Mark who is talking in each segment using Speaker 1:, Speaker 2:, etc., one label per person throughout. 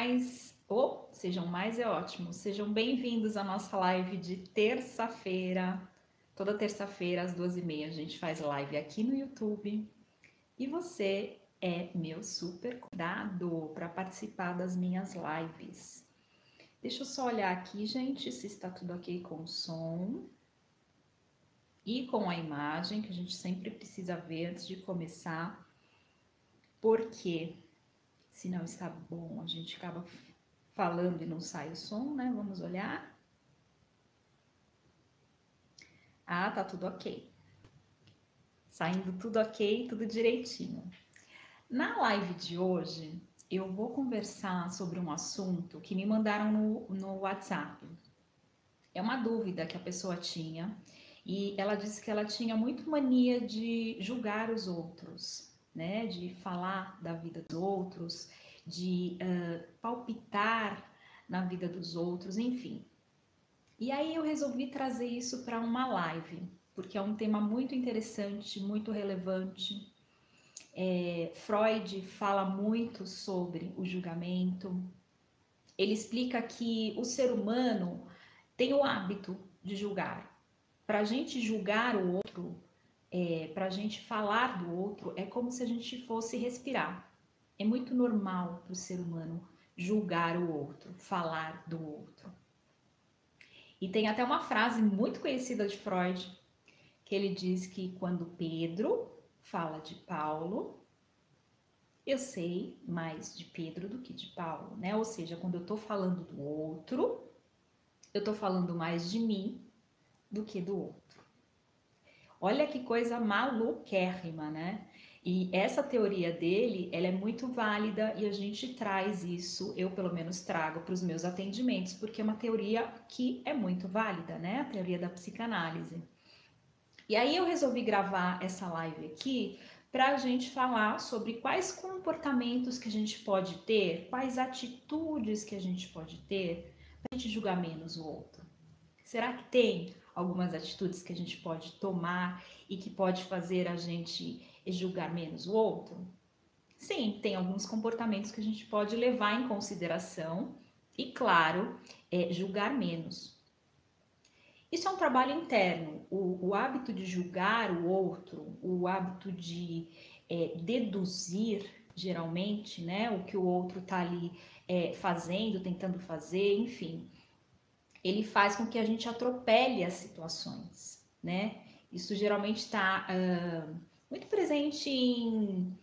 Speaker 1: mais, ou oh, sejam mais é ótimo, sejam bem-vindos à nossa live de terça-feira. Toda terça-feira às duas e meia a gente faz live aqui no YouTube. E você é meu super convidado para participar das minhas lives. Deixa eu só olhar aqui, gente, se está tudo ok com o som e com a imagem, que a gente sempre precisa ver antes de começar, porque se não está bom, a gente acaba falando e não sai o som, né? Vamos olhar. Ah, tá tudo ok. Saindo tudo ok, tudo direitinho. Na live de hoje, eu vou conversar sobre um assunto que me mandaram no, no WhatsApp. É uma dúvida que a pessoa tinha e ela disse que ela tinha muito mania de julgar os outros, né? De falar da vida dos outros, de uh, palpitar na vida dos outros, enfim. E aí eu resolvi trazer isso para uma live, porque é um tema muito interessante, muito relevante é, Freud fala muito sobre o julgamento. Ele explica que o ser humano tem o hábito de julgar. Para a gente julgar o outro, é, para a gente falar do outro, é como se a gente fosse respirar. É muito normal para o ser humano julgar o outro, falar do outro. E tem até uma frase muito conhecida de Freud, que ele diz que quando Pedro fala de Paulo, eu sei mais de Pedro do que de Paulo, né? Ou seja, quando eu tô falando do outro, eu tô falando mais de mim do que do outro. Olha que coisa maluquérrima, né? E essa teoria dele, ela é muito válida e a gente traz isso, eu pelo menos trago para os meus atendimentos, porque é uma teoria que é muito válida, né? A teoria da psicanálise. E aí eu resolvi gravar essa live aqui para a gente falar sobre quais comportamentos que a gente pode ter, quais atitudes que a gente pode ter para a gente julgar menos o outro. Será que tem algumas atitudes que a gente pode tomar e que pode fazer a gente julgar menos o outro? Sim, tem alguns comportamentos que a gente pode levar em consideração e, claro, é, julgar menos. Isso é um trabalho interno. O, o hábito de julgar o outro, o hábito de é, deduzir, geralmente, né, o que o outro está ali é, fazendo, tentando fazer, enfim, ele faz com que a gente atropele as situações, né? Isso geralmente está uh, muito presente em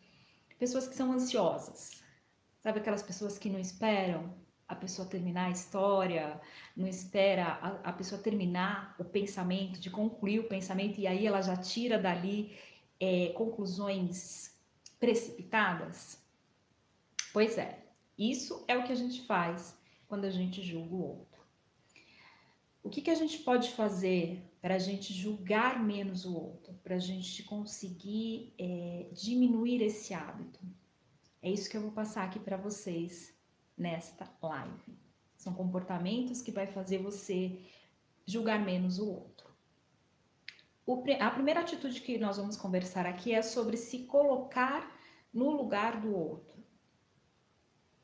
Speaker 1: pessoas que são ansiosas, sabe aquelas pessoas que não esperam a pessoa terminar a história, não espera a, a, pessoa terminar o pensamento, de concluir o pensamento, e aí ela já tira dali é, conclusões precipitadas? Pois é, isso é o que a gente faz quando a gente julga o outro. O que, que a gente pode fazer para a gente julgar menos o outro, para a gente conseguir é, diminuir esse hábito? É isso que eu vou passar aqui para vocês nesta live. São comportamentos que vai fazer você julgar menos o outro. O, a primeira atitude que nós vamos conversar aqui é sobre se colocar no lugar do outro,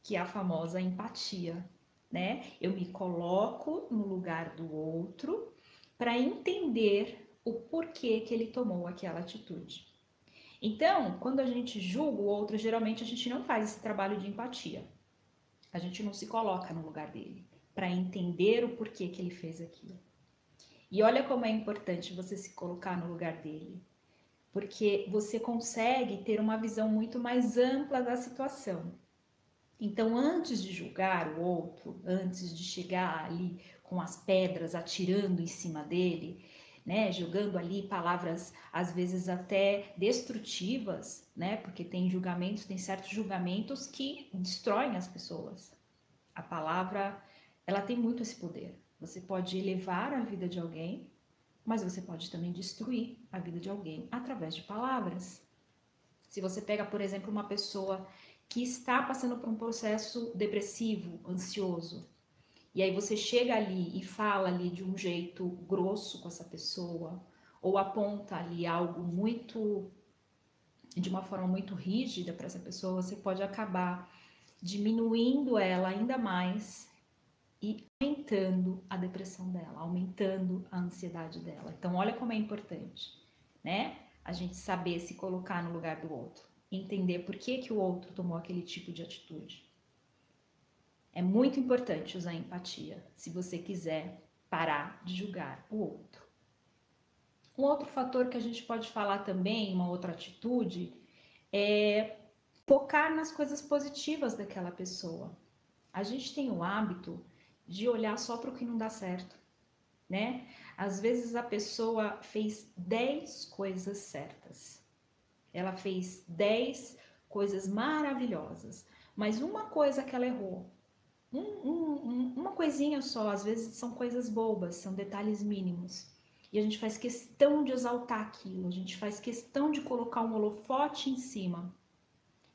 Speaker 1: que é a famosa empatia, né? Eu me coloco no lugar do outro para entender o porquê que ele tomou aquela atitude. Então, quando a gente julga o outro, geralmente a gente não faz esse trabalho de empatia. A gente não se coloca no lugar dele para entender o porquê que ele fez aquilo. E olha como é importante você se colocar no lugar dele, porque você consegue ter uma visão muito mais ampla da situação. Então, antes de julgar o outro, antes de chegar ali com as pedras atirando em cima dele, né, jogando ali palavras às vezes até destrutivas, né, porque tem julgamentos, tem certos julgamentos que destroem as pessoas. A palavra, ela tem muito esse poder. Você pode elevar a vida de alguém, mas você pode também destruir a vida de alguém através de palavras. Se você pega, por exemplo, uma pessoa que está passando por um processo depressivo, ansioso, e aí você chega ali e fala ali de um jeito grosso com essa pessoa, ou aponta ali algo muito de uma forma muito rígida para essa pessoa, você pode acabar diminuindo ela ainda mais e aumentando a depressão dela, aumentando a ansiedade dela. Então, olha como é importante, né? A gente saber se colocar no lugar do outro, entender por que, que o outro tomou aquele tipo de atitude. É muito importante usar empatia se você quiser parar de julgar o outro. Um outro fator que a gente pode falar também, uma outra atitude, é focar nas coisas positivas daquela pessoa. A gente tem o hábito de olhar só para o que não dá certo, né? Às vezes a pessoa fez 10 coisas certas. Ela fez 10 coisas maravilhosas, mas uma coisa que ela errou, um, um, uma coisinha só, às vezes são coisas bobas, são detalhes mínimos. E a gente faz questão de exaltar aquilo, a gente faz questão de colocar um holofote em cima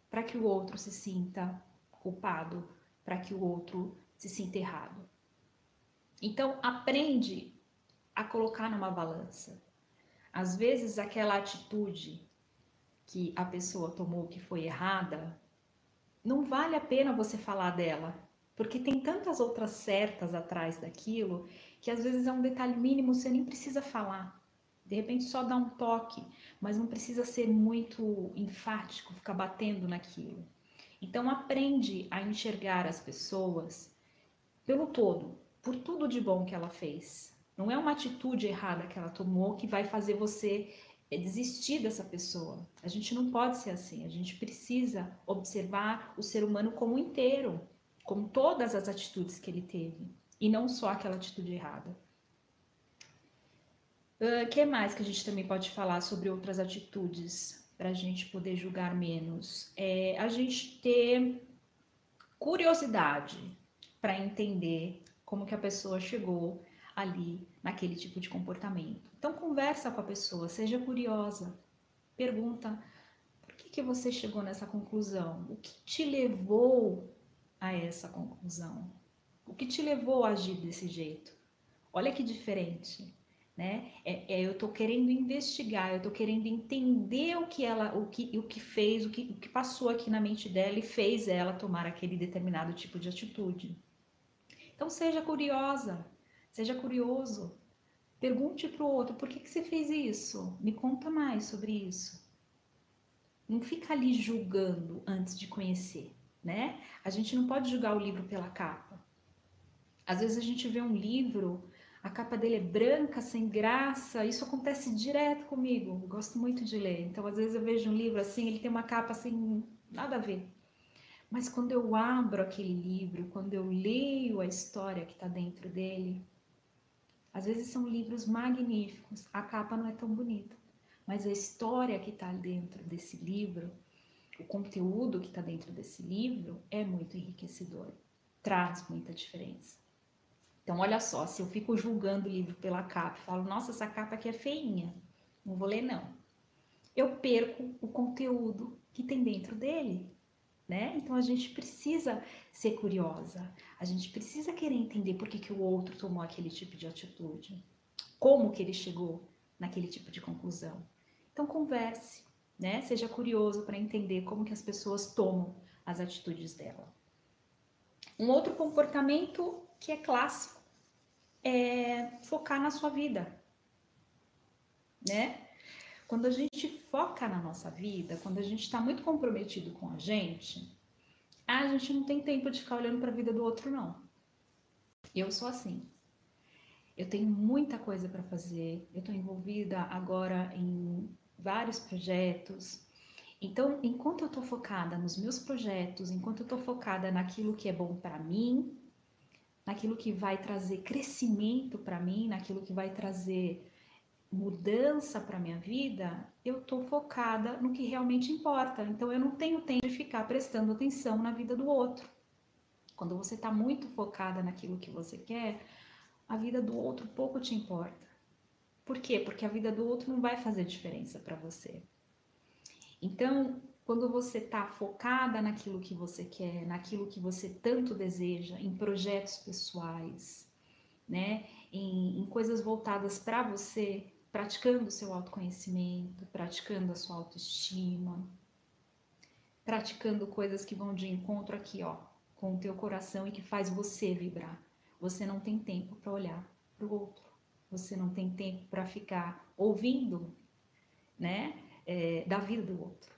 Speaker 1: para que o outro se sinta culpado, para que o outro se sinta errado. Então, aprende a colocar numa balança. Às vezes, aquela atitude que a pessoa tomou que foi errada, não vale a pena você falar dela, porque tem tantas outras certas atrás daquilo que às vezes é um detalhe mínimo, você nem precisa falar. De repente só dá um toque, mas não precisa ser muito enfático, ficar batendo naquilo. Então aprende a enxergar as pessoas pelo todo, por tudo de bom que ela fez. Não é uma atitude errada que ela tomou que vai fazer você eh, desistir dessa pessoa. A gente não pode ser assim. A gente precisa observar o ser humano como inteiro, com todas as atitudes que ele teve e não só aquela atitude errada. O uh, ah, que mais que a gente também pode falar sobre outras atitudes para a gente poder julgar menos? É a gente ter curiosidade para entender como que a pessoa chegou ali naquele tipo de comportamento. Então conversa com a pessoa, seja curiosa, pergunta por que, que você chegou nessa conclusão? O que te levou a essa conclusão? O que te levou a agir desse jeito? Olha que diferente, né? É, é eu tô querendo investigar, eu tô querendo entender o que ela, o que, o que fez, o que, o que passou aqui na mente dela e fez ela tomar aquele determinado tipo de atitude. Então seja curiosa, seja curioso. Pergunte para o outro, por que, que você fez isso? Me conta mais sobre isso. Não fica ali julgando antes de conhecer, né? A gente não pode julgar o livro pela capa. Às vezes a gente vê um livro, a capa dele é branca, sem graça. Isso acontece direto comigo. Eu gosto muito de ler. Então, às vezes eu vejo um livro assim, ele tem uma capa assim, nada a ver. Mas quando eu abro aquele livro, quando eu leio a história que está dentro dele, às vezes são livros magníficos, a capa não é tão bonita, mas a história que está dentro desse livro, o conteúdo que está dentro desse livro é muito enriquecedor, traz muita diferença. Então, olha só, se eu fico julgando o livro pela capa, falo, nossa, essa capa aqui é feinha, não vou ler não. Eu perco o conteúdo que tem dentro dele né? Então a gente precisa ser curiosa, a gente precisa querer entender por que, que o outro tomou aquele tipo de atitude, como que ele chegou naquele tipo de conclusão. Então converse, né? Seja curioso para entender como que as pessoas tomam as atitudes dela. Um outro comportamento que é clássico é focar na sua vida, né? Quando a gente foca na nossa vida, quando a gente está muito comprometido com a gente, a gente não tem tempo de ficar olhando para a vida do outro, não. Eu sou assim. Eu tenho muita coisa para fazer, eu estou envolvida agora em vários projetos. Então, enquanto eu estou focada nos meus projetos, enquanto eu estou focada naquilo que é bom para mim, naquilo que vai trazer crescimento para mim, naquilo que vai trazer mudança para minha vida, eu estou focada no que realmente importa. Então eu não tenho tempo de ficar prestando atenção na vida do outro. Quando você está muito focada naquilo que você quer, a vida do outro pouco te importa. Por quê? Porque a vida do outro não vai fazer diferença para você. Então, quando você está focada naquilo que você quer, naquilo que você tanto deseja, em projetos pessoais, né, em, em coisas voltadas para você, praticando o seu autoconhecimento, praticando a sua autoestima. praticando coisas que vão de encontro aqui, ó, com o teu coração e que faz você vibrar. Você não tem tempo para olhar para o outro. Você não tem tempo para ficar ouvindo, né, é, da vida do outro.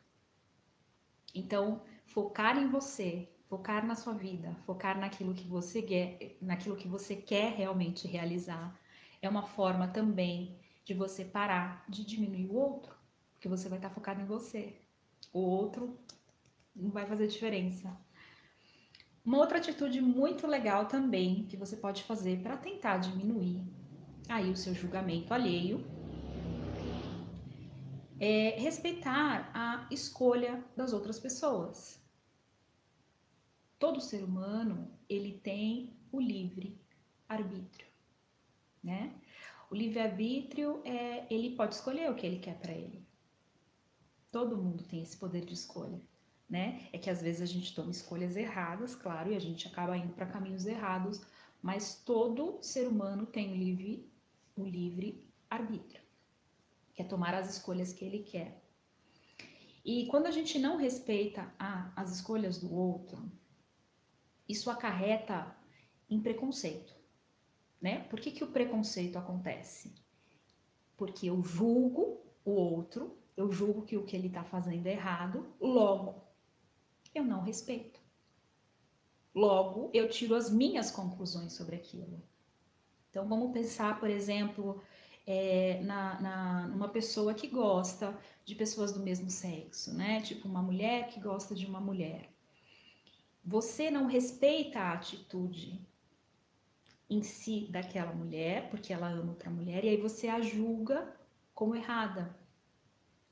Speaker 1: Então, focar em você, focar na sua vida, focar naquilo que você quer, naquilo que você quer realmente realizar, é uma forma também de você parar de diminuir o outro, porque você vai estar focado em você. O outro não vai fazer diferença. Uma outra atitude muito legal também que você pode fazer para tentar diminuir aí o seu julgamento alheio é respeitar a escolha das outras pessoas. Todo ser humano, ele tem o livre arbítrio, né? O livre-arbítrio é ele pode escolher o que ele quer para ele. Todo mundo tem esse poder de escolha né? É que às vezes a gente toma escolhas erradas, claro, e a gente acaba indo para caminhos errados, mas todo ser humano tem o livre, o livre arbítrio, que é tomar as escolhas que ele quer. E quando a gente não respeita a, as escolhas do outro, isso acarreta em preconceito, né? Por que, que o preconceito acontece? Porque eu julgo o outro, eu julgo que o que ele está fazendo é errado, logo eu não respeito. Logo, eu tiro as minhas conclusões sobre aquilo. Então, vamos pensar, por exemplo, é, na, na, numa pessoa que gosta de pessoas do mesmo sexo, né? Tipo, uma mulher que gosta de uma mulher. Você não respeita a atitude em si daquela mulher, porque ela ama outra mulher, e aí você a julga como errada.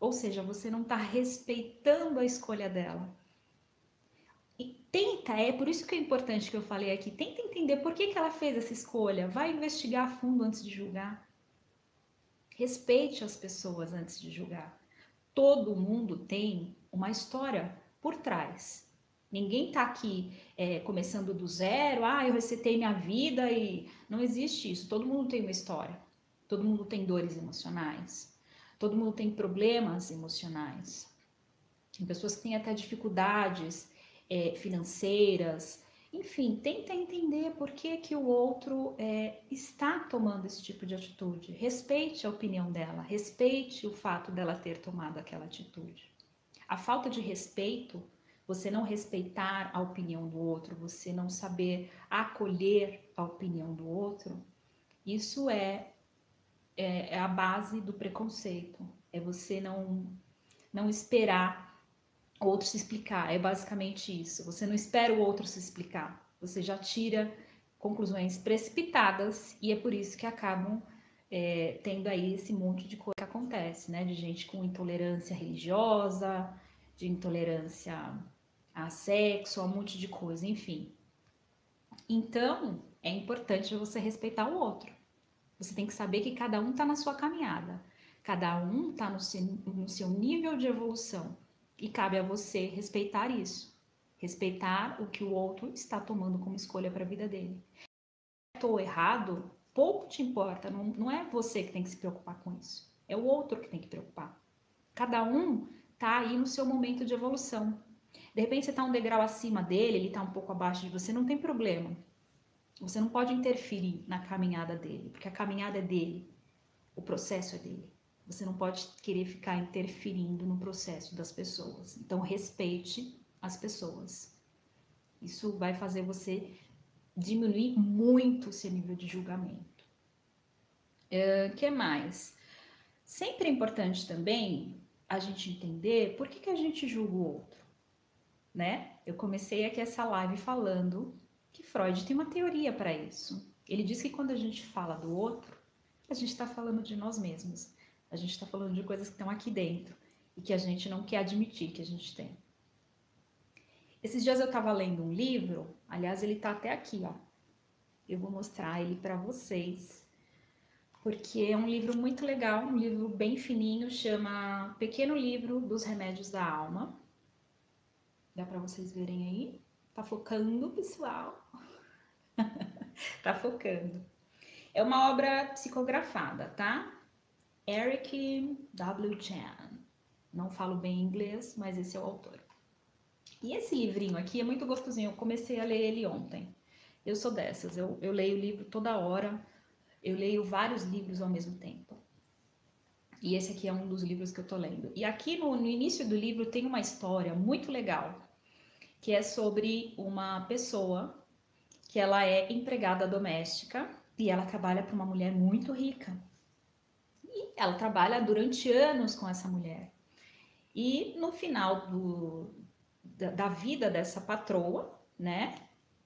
Speaker 1: Ou seja, você não está respeitando a escolha dela tenta, é por isso que é importante que eu falei aqui, tenta entender por que, que ela fez essa escolha, vai investigar a fundo antes de julgar. Respeite as pessoas antes de julgar. Todo mundo tem uma história por trás. Ninguém tá aqui é, começando do zero, ah, eu recetei minha vida e não existe isso. Todo mundo tem uma história. Todo mundo tem dores emocionais. Todo mundo tem problemas emocionais. Tem pessoas que têm até dificuldades é, financeiras, enfim, tenta entender por que, que o outro é, está tomando esse tipo de atitude. Respeite a opinião dela, respeite o fato dela ter tomado aquela atitude. A falta de respeito, você não respeitar a opinião do outro, você não saber acolher a opinião do outro, isso é, é, é a base do preconceito. É você não, não esperar o outro se explicar. É basicamente isso. Você não espera o outro se explicar. Você já tira conclusões precipitadas e é por isso que acabam é, tendo aí esse monte de coisa que acontece, né? De gente com intolerância religiosa, de intolerância a sexo, a um monte de coisa, enfim. Então, é importante você respeitar o outro. Você tem que saber que cada um está na sua caminhada, cada um está no seu, no seu nível de evolução. E cabe a você respeitar isso. Respeitar o que o outro está tomando como escolha para a vida dele. Estou errado, pouco te importa. Não, não é você que tem que se preocupar com isso. É o outro que tem que preocupar. Cada um tá aí no seu momento de evolução. De repente você está um degrau acima dele, ele está um pouco abaixo de você, não tem problema. Você não pode interferir na caminhada dele, porque a caminhada é dele, o processo é dele. Você não pode querer ficar interferindo no processo das pessoas. Então, respeite as pessoas. Isso vai fazer você diminuir muito o seu nível de julgamento. O uh, que mais? Sempre é importante também a gente entender por que, que a gente julga o outro, né? Eu comecei aqui essa live falando que Freud tem uma teoria para isso. Ele diz que quando a gente fala do outro, a gente está falando de nós mesmos. A gente está falando de coisas que estão aqui dentro e que a gente não quer admitir que a gente tem. Esses dias eu estava lendo um livro, aliás, ele está até aqui, ó. Eu vou mostrar ele para vocês, porque é um livro muito legal, um livro bem fininho, chama Pequeno Livro dos Remédios da Alma. Dá para vocês verem aí? Tá focando, pessoal? tá focando. É uma obra psicografada, tá? Eric W. Chan. Não falo bem inglês, mas esse é o autor. E esse livrinho aqui é muito gostosinho. Eu comecei a ler ele ontem. Eu sou dessas. Eu, eu leio livro toda hora. Eu leio vários livros ao mesmo tempo. E esse aqui é um dos livros que eu tô lendo. E aqui no, no início do livro tem uma história muito legal, que é sobre uma pessoa que ela é empregada doméstica e ela trabalha para uma mulher muito rica. E ela trabalha durante anos com essa mulher. E no final do, da, da vida dessa patroa, né?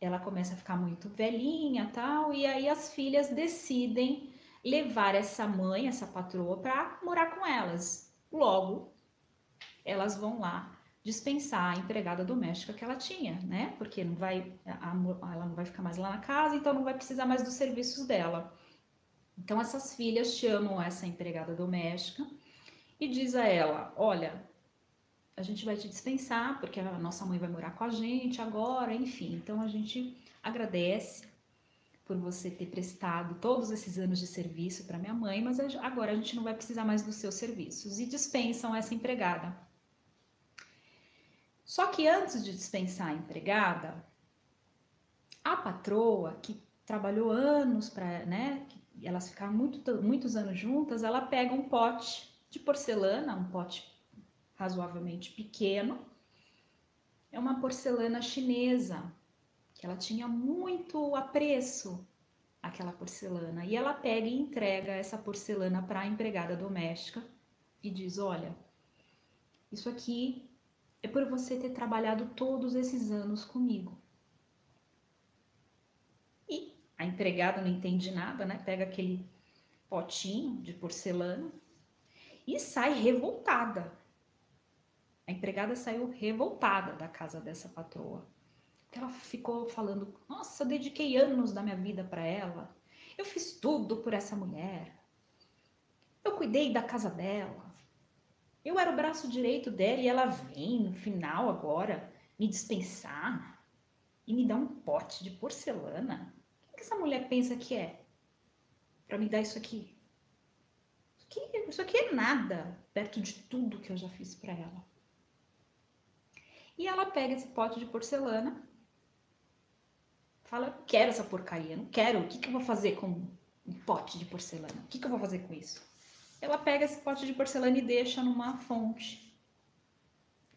Speaker 1: Ela começa a ficar muito velhinha tal, e aí as filhas decidem levar essa mãe, essa patroa, para morar com elas. Logo, elas vão lá dispensar a empregada doméstica que ela tinha, né? Porque não vai, a, ela não vai ficar mais lá na casa, então não vai precisar mais dos serviços dela. Então essas filhas chamam essa empregada doméstica e diz a ela: "Olha, a gente vai te dispensar porque a nossa mãe vai morar com a gente agora, enfim. Então a gente agradece por você ter prestado todos esses anos de serviço para minha mãe, mas agora a gente não vai precisar mais dos seus serviços e dispensam essa empregada. Só que antes de dispensar a empregada, a patroa que trabalhou anos para, né, elas ficaram muito, muitos anos juntas, ela pega um pote de porcelana, um pote razoavelmente pequeno, é uma porcelana chinesa, que ela tinha muito apreço aquela porcelana. E ela pega e entrega essa porcelana para a empregada doméstica e diz: Olha, isso aqui é por você ter trabalhado todos esses anos comigo. E a empregada não entende nada, né? Pega aquele potinho de porcelana e sai revoltada. A empregada saiu revoltada da casa dessa patroa ela ficou falando: Nossa, eu dediquei anos da minha vida para ela. Eu fiz tudo por essa mulher. Eu cuidei da casa dela. Eu era o braço direito dela e ela vem no final agora me dispensar e me dar um pote de porcelana. O que essa mulher pensa que é? Para me dar isso aqui? Isso aqui, isso aqui é nada perto de tudo que eu já fiz para ela. E ela pega esse pote de porcelana fala, quero essa porcaria, não quero, o que, que eu vou fazer com um pote de porcelana? O que, que eu vou fazer com isso? Ela pega esse pote de porcelana e deixa numa fonte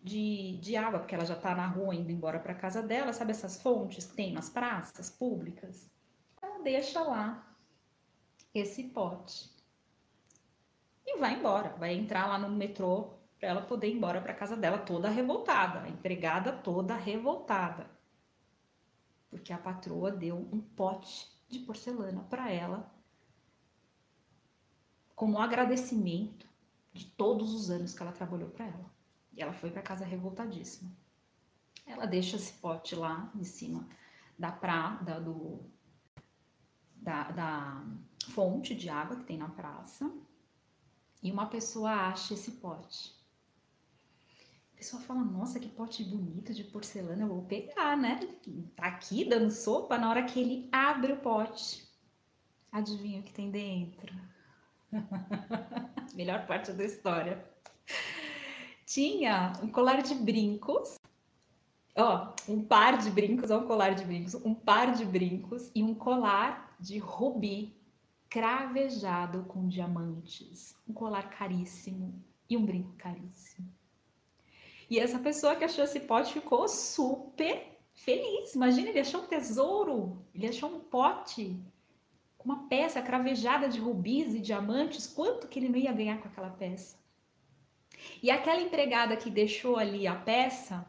Speaker 1: de, de água, porque ela já tá na rua indo embora para casa dela, sabe essas fontes que tem nas praças públicas? Ela deixa lá esse pote e vai embora, vai entrar lá no metrô para ela poder ir embora para casa dela toda revoltada, a empregada toda revoltada. Porque a patroa deu um pote de porcelana para ela como agradecimento de todos os anos que ela trabalhou para ela. E ela foi para casa revoltadíssima. Ela deixa esse pote lá em cima da praia, da, do, da, da fonte de água que tem na praça. E uma pessoa acha esse pote. A pessoa fala, nossa, que pote bonito de porcelana, eu vou pegar, né? Tá aqui dando sopa, na hora que ele abre o pote. Adivinha o que tem dentro? Melhor parte da história. Tinha um colar de brincos, ó, um par de brincos, ó, um colar de brincos, um par de brincos e um colar de rubi cravejado com diamantes. Um colar caríssimo e um brinco caríssimo. E essa pessoa que achou esse pote ficou super feliz. Imagina, ele achou um tesouro, ele achou um pote uma peça cravejada de rubis e diamantes. Quanto que ele não ia ganhar com aquela peça? E aquela empregada que deixou ali a peça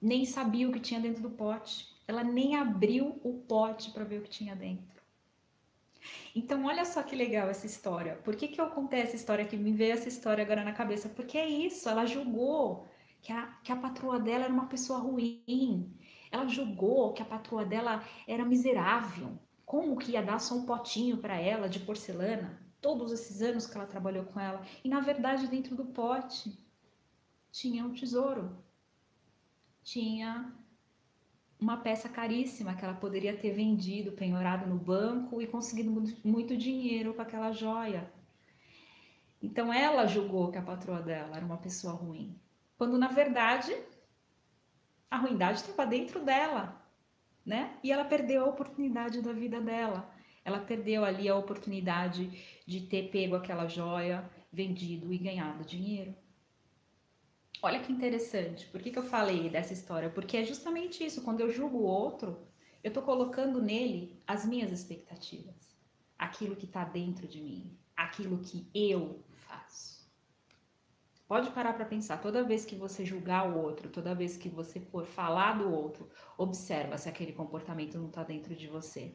Speaker 1: nem sabia o que tinha dentro do pote. Ela nem abriu o pote para ver o que tinha dentro. Então, olha só que legal essa história. Por que, que eu contei essa história que me veio essa história agora na cabeça? Porque é isso, ela julgou que a, que a patroa dela era uma pessoa ruim. Ela julgou que a patroa dela era miserável. Como que ia dar só um potinho para ela de porcelana? Todos esses anos que ela trabalhou com ela. E na verdade, dentro do pote tinha um tesouro. Tinha uma peça caríssima que ela poderia ter vendido, penhorado no banco e conseguido muito dinheiro com aquela joia. Então ela julgou que a patroa dela era uma pessoa ruim quando na verdade A ruindade estava dentro dela, né? E ela perdeu a oportunidade da vida dela. Ela perdeu ali a oportunidade de ter pego aquela joia, vendido e ganhado dinheiro. Olha que interessante. Por que, que eu falei dessa história? Porque é justamente isso. Quando eu julgo o outro, eu estou colocando nele as minhas expectativas, aquilo que está dentro de mim, aquilo que eu faço. Pode parar para pensar. Toda vez que você julgar o outro, toda vez que você for falar do outro, observa se aquele comportamento não está dentro de você,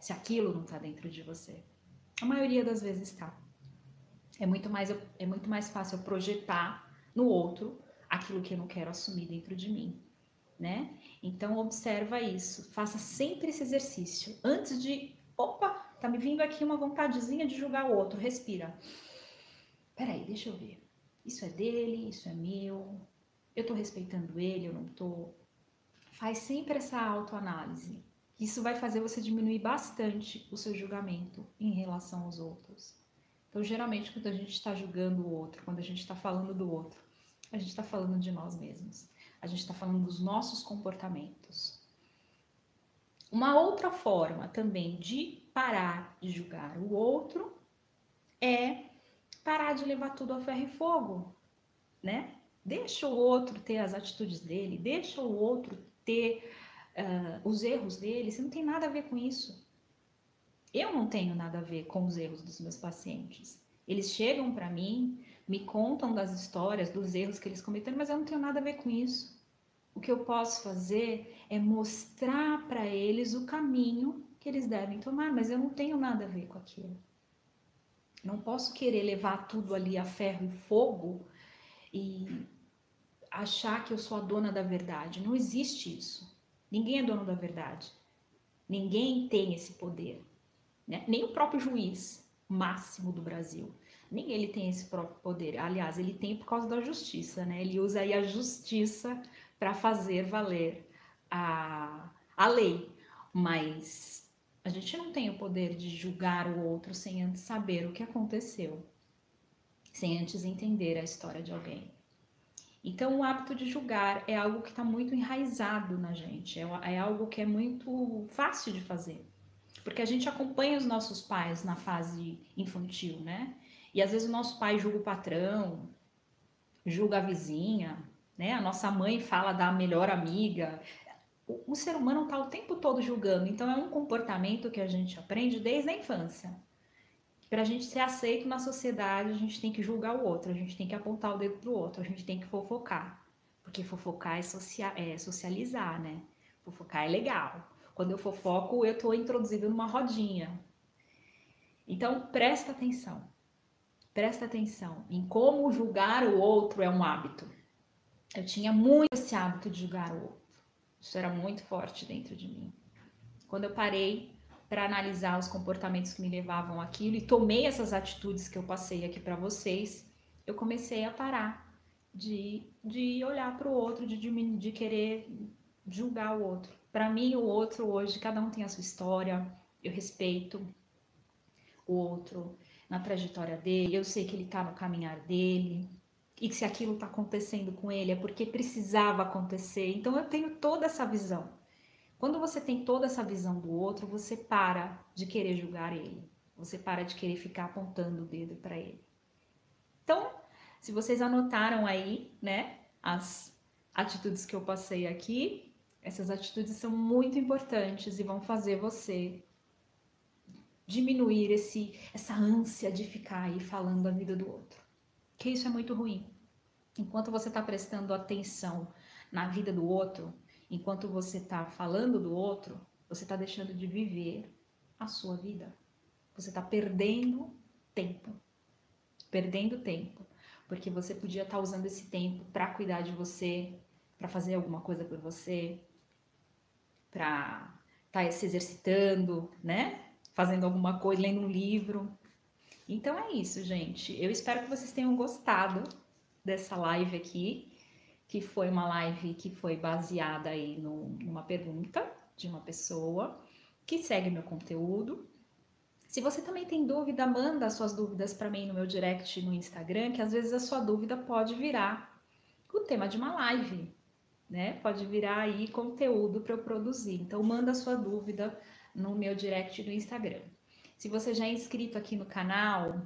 Speaker 1: se aquilo não está dentro de você. A maioria das vezes está. É muito mais é muito mais fácil projetar no outro aquilo que eu não quero assumir dentro de mim, né? Então observa isso, faça sempre esse exercício antes de, opa, tá me vindo aqui uma vontadezinha de julgar o outro, respira. Peraí, deixa eu ver. Isso é dele, isso é meu. Eu tô respeitando ele, eu não tô. Faz sempre essa autoanálise. Isso vai fazer você diminuir bastante o seu julgamento em relação aos outros. Então, geralmente, quando a gente está julgando o outro, quando a gente está falando do outro, a gente está falando de nós mesmos. A gente está falando dos nossos comportamentos. Uma outra forma também de parar de julgar o outro é parar de levar tudo a ferro e fogo, né? Deixa o outro ter as atitudes dele, deixa o outro ter uh, os erros dele. Você não tem nada a ver com isso. Eu não tenho nada a ver com os erros dos meus pacientes. Eles chegam para mim, me contam das histórias, dos erros que eles cometeram, mas eu não tenho nada a ver com isso. O que eu posso fazer é mostrar para eles o caminho que eles devem tomar, mas eu não tenho nada a ver com aquilo. Não posso querer levar tudo ali a ferro e fogo e achar que eu sou a dona da verdade. Não existe isso. Ninguém é dono da verdade. Ninguém tem esse poder. Né? Nem o próprio juiz máximo do Brasil nem ele tem esse próprio poder. Aliás, ele tem por causa da justiça, né? Ele usa aí a justiça para fazer valer a, a lei. Mas a gente não tem o poder de julgar o outro sem antes saber o que aconteceu, sem antes entender a história de alguém. Então, o hábito de julgar é algo que está muito enraizado na gente, é, é algo que é muito fácil de fazer, porque a gente acompanha os nossos pais na fase infantil, né? E às vezes o nosso pai julga o patrão, julga a vizinha, né? A nossa mãe fala da melhor amiga. O, ser humano está o tempo todo julgando, então é um comportamento que a gente aprende desde a infância. Para a gente ser aceito na sociedade, a gente tem que julgar o outro, a gente tem que apontar o dedo para o outro, a gente tem que fofocar. Porque fofocar é, é socializar, né? Fofocar é legal. Quando eu fofoco, eu estou introduzido numa rodinha. Então, presta atenção. Presta atenção em como julgar o outro é um hábito. Eu tinha muito esse hábito de julgar o outro. Isso era muito forte dentro de mim. Quando eu parei para analisar os comportamentos que me levavam àquilo e tomei essas atitudes que eu passei aqui para vocês, eu comecei a parar de, de olhar para o outro, de, de, querer julgar o outro. Para mim, o outro hoje, cada um tem a sua história, eu respeito o outro, na trajetória dele, eu sei que ele está no caminhar dele, e que se aquilo está acontecendo com ele é porque precisava acontecer. Então eu tenho toda essa visão. Quando você tem toda essa visão do outro, você para de querer julgar ele. Você para de querer ficar apontando o dedo para ele. Então, se vocês anotaram aí, né, as atitudes que eu passei aqui, essas atitudes são muito importantes e vão fazer você diminuir esse, essa ânsia de ficar aí falando da vida do outro. Que isso é muito ruim. Enquanto você está prestando atenção na vida do outro, enquanto você está falando do outro, você está deixando de viver a sua vida. Você está perdendo tempo. Perdendo tempo. Porque você podia estar tá usando esse tempo para cuidar de você, para fazer alguma coisa por você, para estar tá se exercitando, né? fazendo alguma coisa, lendo um livro. Então é isso, gente. Eu espero que vocês tenham gostado dessa live aqui, que foi uma live que foi baseada aí no, numa pergunta de uma pessoa que segue meu conteúdo. Se você também tem dúvida, manda suas dúvidas para mim no meu direct no Instagram, que às vezes a sua dúvida pode virar o tema de uma live, né? Pode virar aí conteúdo para eu produzir. Então, manda sua dúvida no meu direct do Instagram. Se você já é inscrito aqui no canal,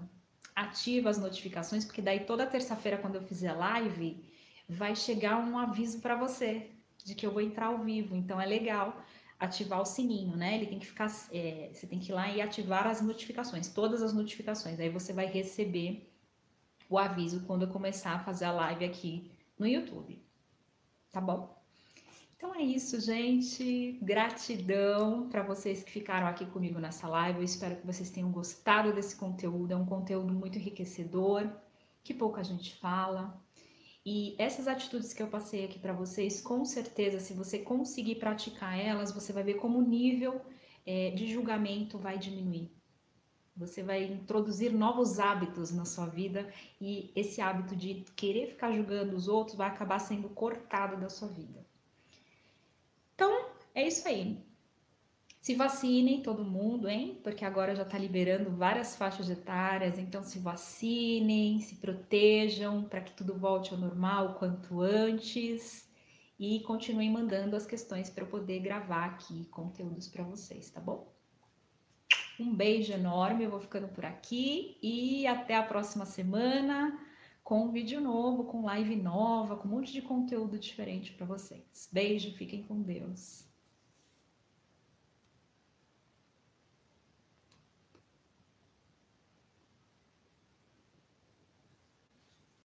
Speaker 1: ativa as notificações, porque daí toda terça-feira, quando eu fizer live, vai chegar um aviso para você de que eu vou entrar ao vivo. Então, é legal ativar o sininho, né? Ele tem que ficar, é, você tem que ir lá e ativar as notificações, todas as notificações. Aí você vai receber o aviso quando eu começar a fazer a live aqui no YouTube. Tá bom? Então é isso, gente. Gratidão para vocês que ficaram aqui comigo nessa live. Eu espero que vocês tenham gostado desse conteúdo. É um conteúdo muito enriquecedor, que pouca gente fala. E essas atitudes que eu passei aqui para vocês, com certeza, se você conseguir praticar elas, você vai ver como o nível é, de julgamento vai diminuir. Você vai introduzir novos hábitos na sua vida e esse hábito de querer ficar julgando os outros vai acabar sendo cortado da sua vida. Então, é isso aí. Se vacinem todo mundo, hein? Porque agora já está liberando várias faixas etárias, então se vacinem, se protejam para que tudo volte ao normal quanto antes e continuem mandando as questões para eu poder gravar aqui conteúdos para vocês, tá bom? Um beijo enorme, eu vou ficando por aqui e até a próxima semana com um vídeo novo, com live nova, com um monte de conteúdo diferente para vocês. Beijo, fiquem com Deus.